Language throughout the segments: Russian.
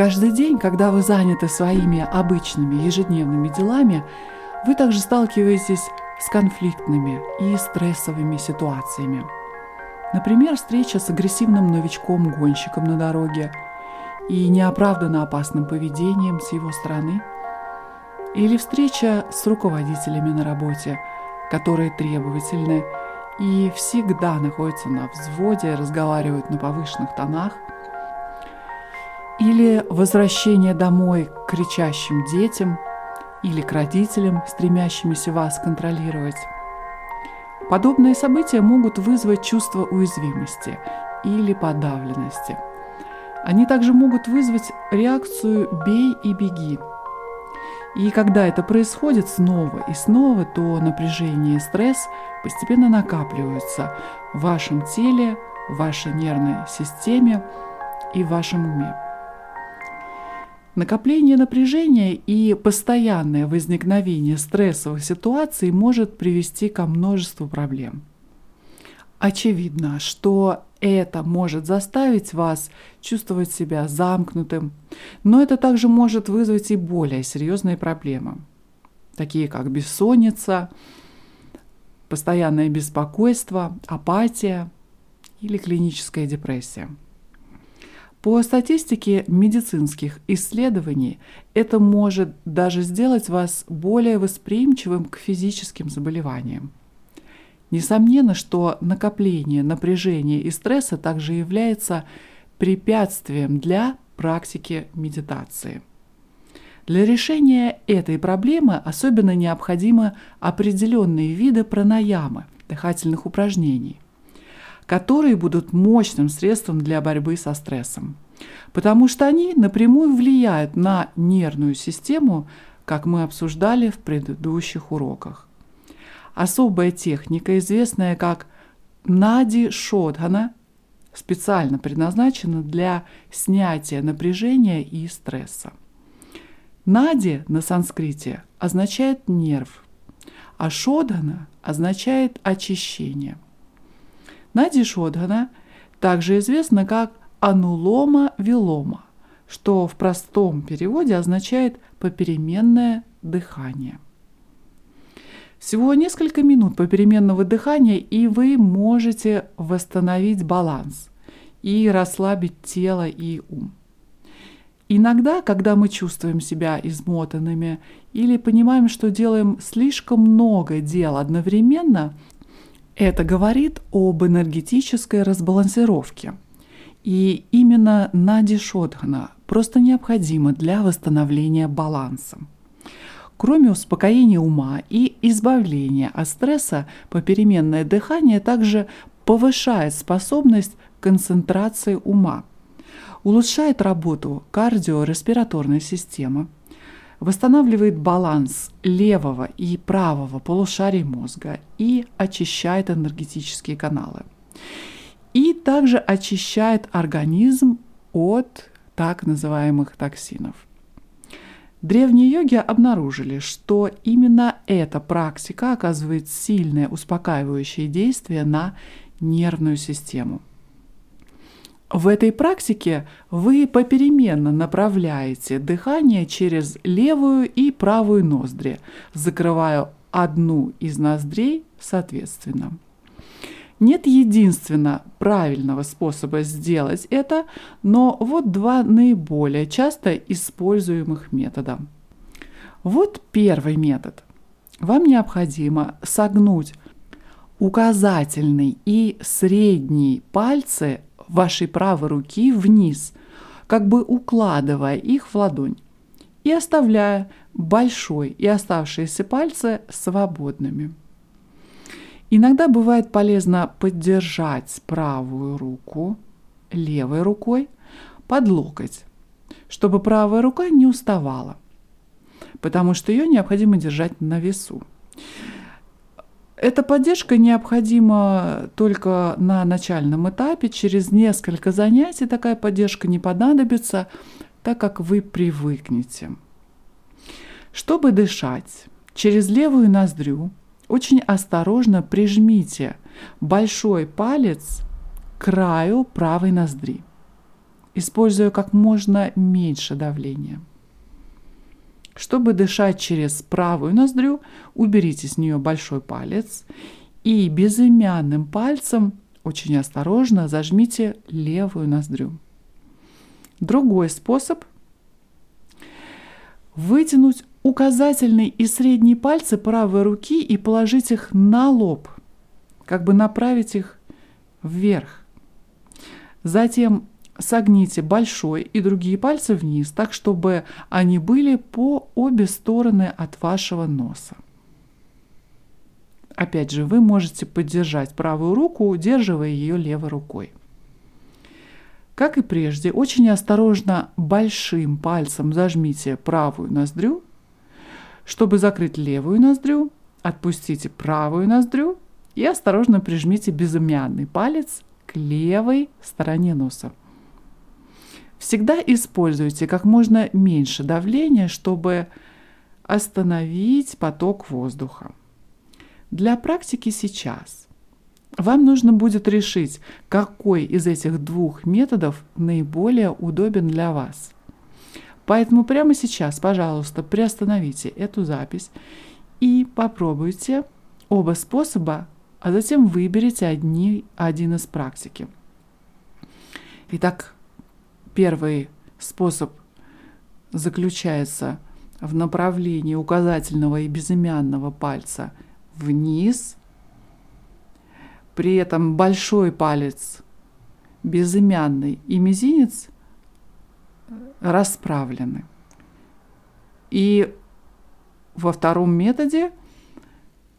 Каждый день, когда вы заняты своими обычными ежедневными делами, вы также сталкиваетесь с конфликтными и стрессовыми ситуациями. Например, встреча с агрессивным новичком-гонщиком на дороге и неоправданно опасным поведением с его стороны, или встреча с руководителями на работе, которые требовательны и всегда находятся на взводе, разговаривают на повышенных тонах – или возвращение домой к кричащим детям или к родителям, стремящимися вас контролировать. Подобные события могут вызвать чувство уязвимости или подавленности. Они также могут вызвать реакцию «бей и беги». И когда это происходит снова и снова, то напряжение и стресс постепенно накапливаются в вашем теле, в вашей нервной системе и в вашем уме. Накопление напряжения и постоянное возникновение стрессовых ситуаций может привести ко множеству проблем. Очевидно, что это может заставить вас чувствовать себя замкнутым, но это также может вызвать и более серьезные проблемы, такие как бессонница, постоянное беспокойство, апатия или клиническая депрессия. По статистике медицинских исследований, это может даже сделать вас более восприимчивым к физическим заболеваниям. Несомненно, что накопление напряжения и стресса также является препятствием для практики медитации. Для решения этой проблемы особенно необходимы определенные виды пранаямы, дыхательных упражнений – которые будут мощным средством для борьбы со стрессом. Потому что они напрямую влияют на нервную систему, как мы обсуждали в предыдущих уроках. Особая техника, известная как Нади Шодхана, специально предназначена для снятия напряжения и стресса. Нади на санскрите означает нерв, а Шодхана означает очищение – Нади Шодгана также известна как анулома-вилома, что в простом переводе означает попеременное дыхание. Всего несколько минут попеременного дыхания, и вы можете восстановить баланс и расслабить тело и ум. Иногда, когда мы чувствуем себя измотанными или понимаем, что делаем слишком много дел одновременно – это говорит об энергетической разбалансировке. И именно Нади Шодхана просто необходима для восстановления баланса. Кроме успокоения ума и избавления от стресса, попеременное дыхание также повышает способность концентрации ума, улучшает работу кардиореспираторной системы, восстанавливает баланс левого и правого полушарий мозга и очищает энергетические каналы. И также очищает организм от так называемых токсинов. Древние йоги обнаружили, что именно эта практика оказывает сильное успокаивающее действие на нервную систему – в этой практике вы попеременно направляете дыхание через левую и правую ноздри, закрывая одну из ноздрей соответственно. Нет единственно правильного способа сделать это, но вот два наиболее часто используемых метода. Вот первый метод. Вам необходимо согнуть указательный и средний пальцы вашей правой руки вниз, как бы укладывая их в ладонь и оставляя большой и оставшиеся пальцы свободными. Иногда бывает полезно поддержать правую руку левой рукой под локоть, чтобы правая рука не уставала, потому что ее необходимо держать на весу. Эта поддержка необходима только на начальном этапе. Через несколько занятий такая поддержка не понадобится, так как вы привыкнете. Чтобы дышать через левую ноздрю, очень осторожно прижмите большой палец к краю правой ноздри. используя как можно меньше давления. Чтобы дышать через правую ноздрю, уберите с нее большой палец и безымянным пальцем очень осторожно зажмите левую ноздрю. Другой способ – вытянуть указательный и средний пальцы правой руки и положить их на лоб, как бы направить их вверх. Затем согните большой и другие пальцы вниз, так чтобы они были по обе стороны от вашего носа. Опять же, вы можете поддержать правую руку, удерживая ее левой рукой. Как и прежде, очень осторожно большим пальцем зажмите правую ноздрю, чтобы закрыть левую ноздрю, отпустите правую ноздрю и осторожно прижмите безымянный палец к левой стороне носа. Всегда используйте как можно меньше давления, чтобы остановить поток воздуха. Для практики сейчас вам нужно будет решить, какой из этих двух методов наиболее удобен для вас. Поэтому прямо сейчас, пожалуйста, приостановите эту запись и попробуйте оба способа, а затем выберите одни, один из практики. Итак, первый способ заключается в направлении указательного и безымянного пальца – вниз. При этом большой палец безымянный и мизинец расправлены. И во втором методе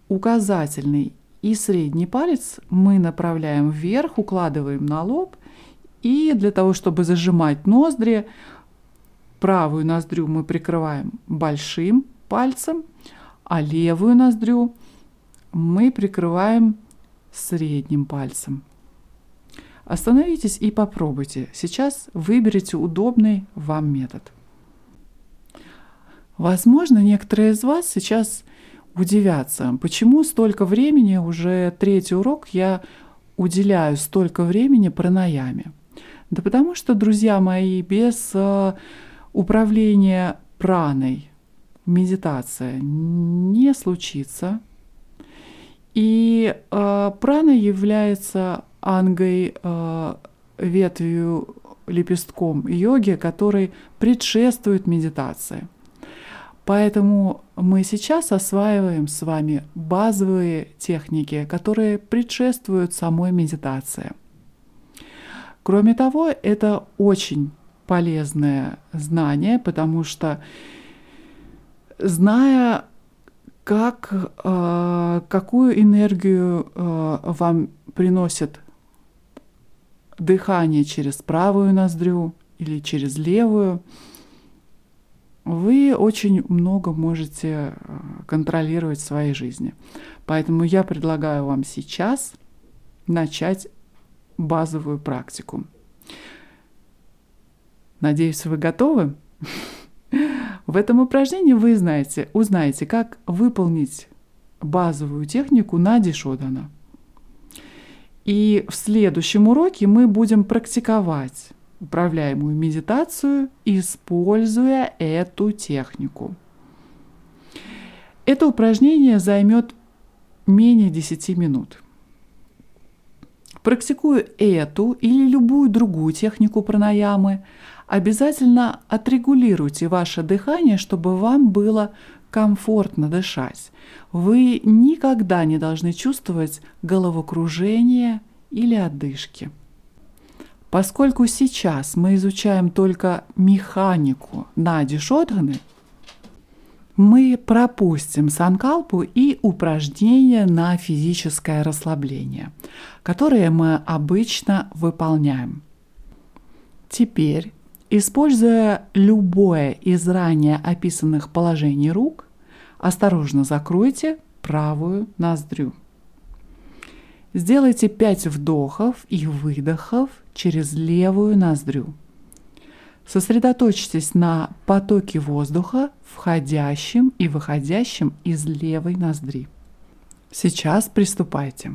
указательный и средний палец мы направляем вверх, укладываем на лоб. И для того, чтобы зажимать ноздри, правую ноздрю мы прикрываем большим пальцем, а левую ноздрю мы прикрываем средним пальцем. Остановитесь и попробуйте. Сейчас выберите удобный вам метод. Возможно, некоторые из вас сейчас удивятся, почему столько времени, уже третий урок, я уделяю столько времени пранаяме. Да потому что, друзья мои, без э, управления праной медитация не случится – и э, прана является ангой, э, ветвью, лепестком йоги, который предшествует медитации. Поэтому мы сейчас осваиваем с вами базовые техники, которые предшествуют самой медитации. Кроме того, это очень полезное знание, потому что зная как, э, какую энергию э, вам приносит дыхание через правую ноздрю или через левую, вы очень много можете э, контролировать в своей жизни. Поэтому я предлагаю вам сейчас начать базовую практику. Надеюсь, вы готовы? В этом упражнении вы знаете, узнаете, как выполнить базовую технику Нади Шодана. И в следующем уроке мы будем практиковать управляемую медитацию, используя эту технику. Это упражнение займет менее 10 минут. Практикуя эту или любую другую технику пранаямы, обязательно отрегулируйте ваше дыхание, чтобы вам было комфортно дышать. Вы никогда не должны чувствовать головокружение или одышки. Поскольку сейчас мы изучаем только механику Нади Шодганы, мы пропустим санкалпу и упражнения на физическое расслабление, которые мы обычно выполняем. Теперь Используя любое из ранее описанных положений рук, осторожно закройте правую ноздрю. Сделайте 5 вдохов и выдохов через левую ноздрю. Сосредоточьтесь на потоке воздуха, входящем и выходящем из левой ноздри. Сейчас приступайте.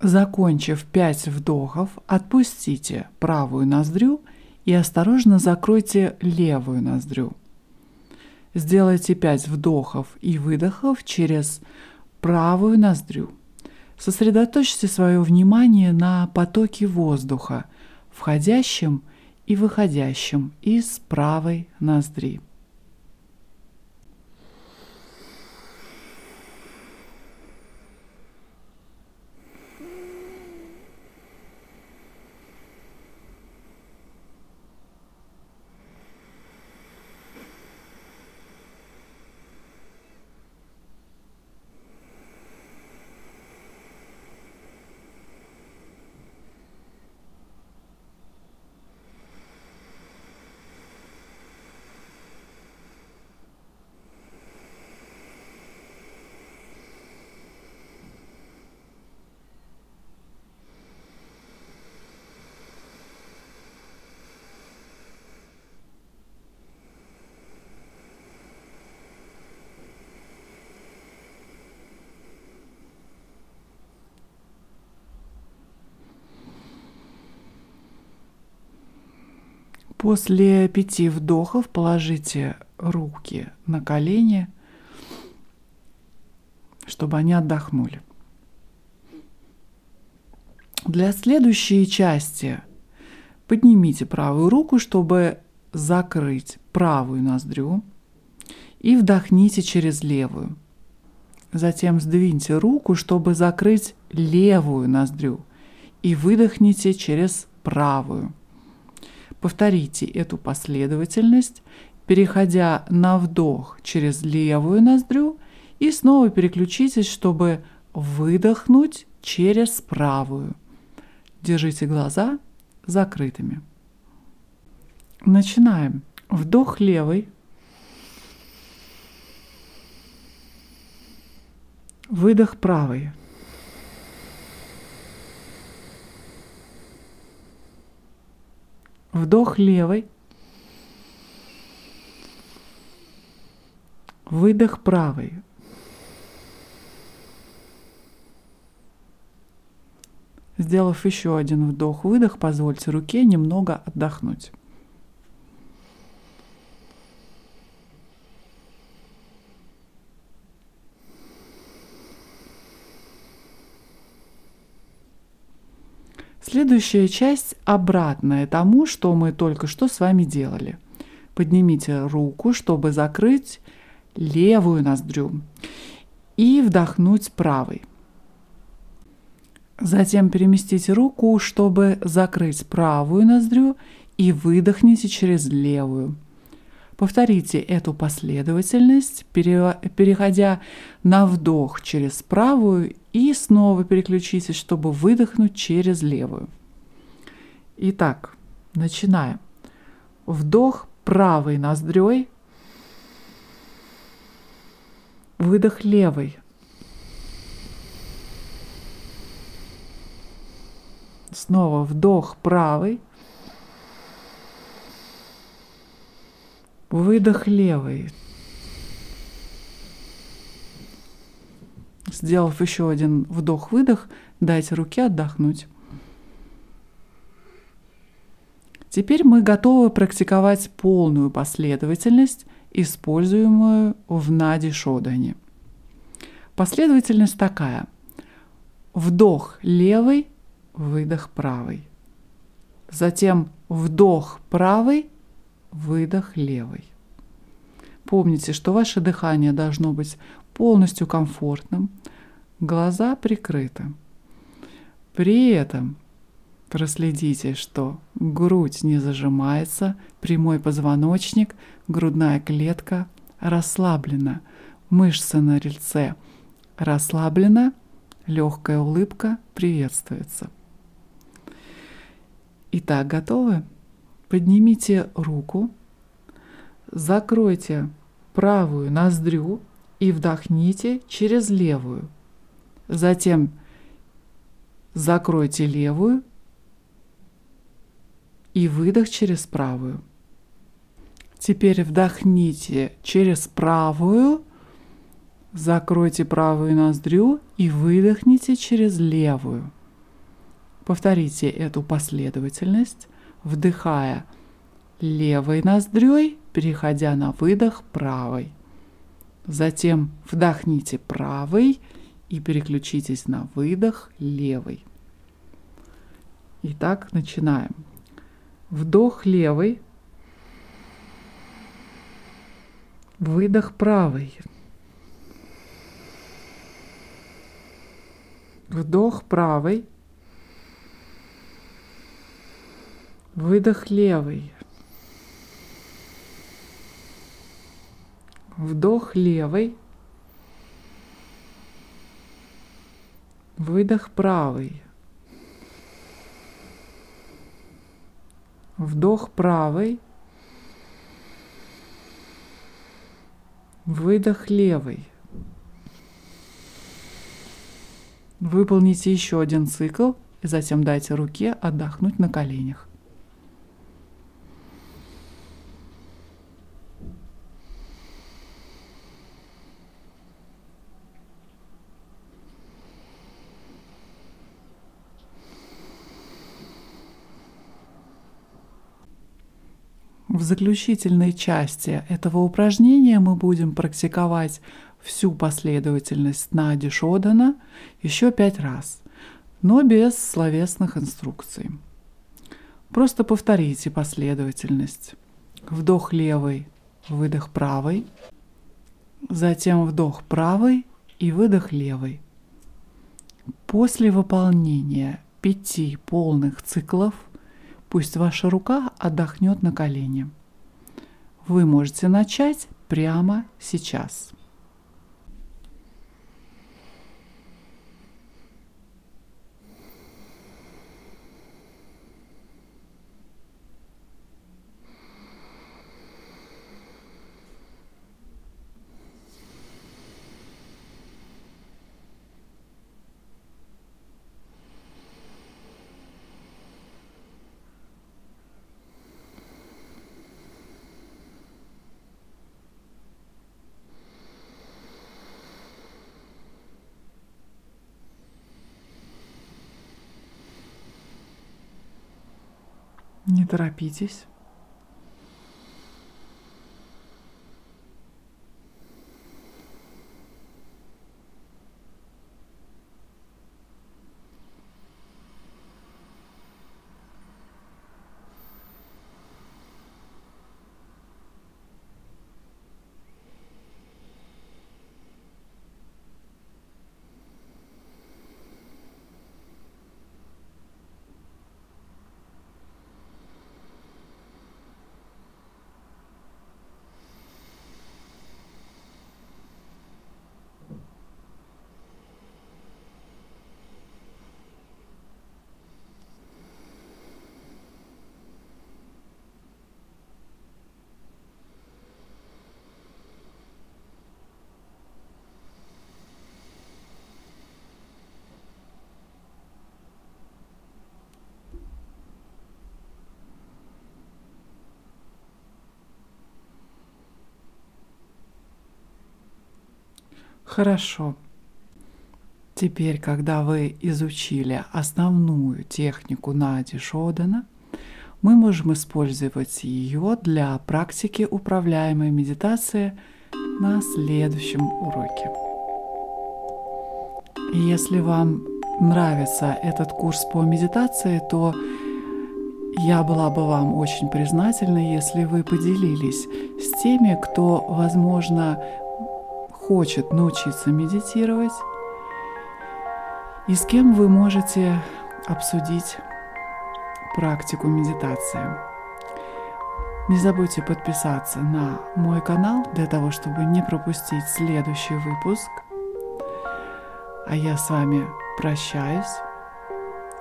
Закончив 5 вдохов, отпустите правую ноздрю и осторожно закройте левую ноздрю. Сделайте 5 вдохов и выдохов через правую ноздрю. Сосредоточьте свое внимание на потоке воздуха, входящем и выходящем из правой ноздри. После пяти вдохов положите руки на колени, чтобы они отдохнули. Для следующей части поднимите правую руку, чтобы закрыть правую ноздрю и вдохните через левую. Затем сдвиньте руку, чтобы закрыть левую ноздрю и выдохните через правую. Повторите эту последовательность, переходя на вдох через левую ноздрю и снова переключитесь, чтобы выдохнуть через правую. Держите глаза закрытыми. Начинаем. Вдох левый. Выдох правый. Вдох левой. Выдох правой. Сделав еще один вдох-выдох, позвольте руке немного отдохнуть. Следующая часть обратная тому, что мы только что с вами делали. Поднимите руку, чтобы закрыть левую ноздрю и вдохнуть правой. Затем переместите руку, чтобы закрыть правую ноздрю и выдохните через левую. Повторите эту последовательность, переходя на вдох через правую и снова переключитесь, чтобы выдохнуть через левую. Итак, начинаем. Вдох правой ноздрёй, выдох левой. Снова вдох правый, Выдох левый. Сделав еще один вдох-выдох, дайте руке отдохнуть. Теперь мы готовы практиковать полную последовательность, используемую в Нади Шодане. Последовательность такая. Вдох левый, выдох правый. Затем вдох правый, выдох левый. Помните, что ваше дыхание должно быть полностью комфортным, глаза прикрыты. При этом проследите, что грудь не зажимается, прямой позвоночник, грудная клетка расслаблена, мышцы на рельце расслаблена, легкая улыбка приветствуется. Итак, готовы? Поднимите руку, закройте правую ноздрю и вдохните через левую. Затем закройте левую и выдох через правую. Теперь вдохните через правую, закройте правую ноздрю и выдохните через левую. Повторите эту последовательность, вдыхая левой ноздрёй, переходя на выдох правой. Затем вдохните правый и переключитесь на выдох левый. Итак, начинаем. Вдох левый, выдох правый. Вдох правый, выдох левый. Вдох левый, выдох правый. Вдох правый, выдох левый. Выполните еще один цикл и затем дайте руке отдохнуть на коленях. В заключительной части этого упражнения мы будем практиковать всю последовательность Нади Шодана еще пять раз, но без словесных инструкций. Просто повторите последовательность. Вдох левый, выдох правый, затем вдох правый и выдох левый. После выполнения пяти полных циклов пусть ваша рука отдохнет на колене. Вы можете начать прямо сейчас. Не торопитесь. Хорошо. Теперь, когда вы изучили основную технику Нади Шодана, мы можем использовать ее для практики управляемой медитации на следующем уроке. Если вам нравится этот курс по медитации, то я была бы вам очень признательна, если вы поделились с теми, кто, возможно, хочет научиться медитировать и с кем вы можете обсудить практику медитации. Не забудьте подписаться на мой канал для того, чтобы не пропустить следующий выпуск. А я с вами прощаюсь.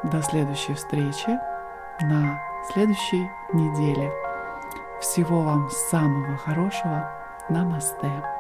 До следующей встречи на следующей неделе. Всего вам самого хорошего. Намасте.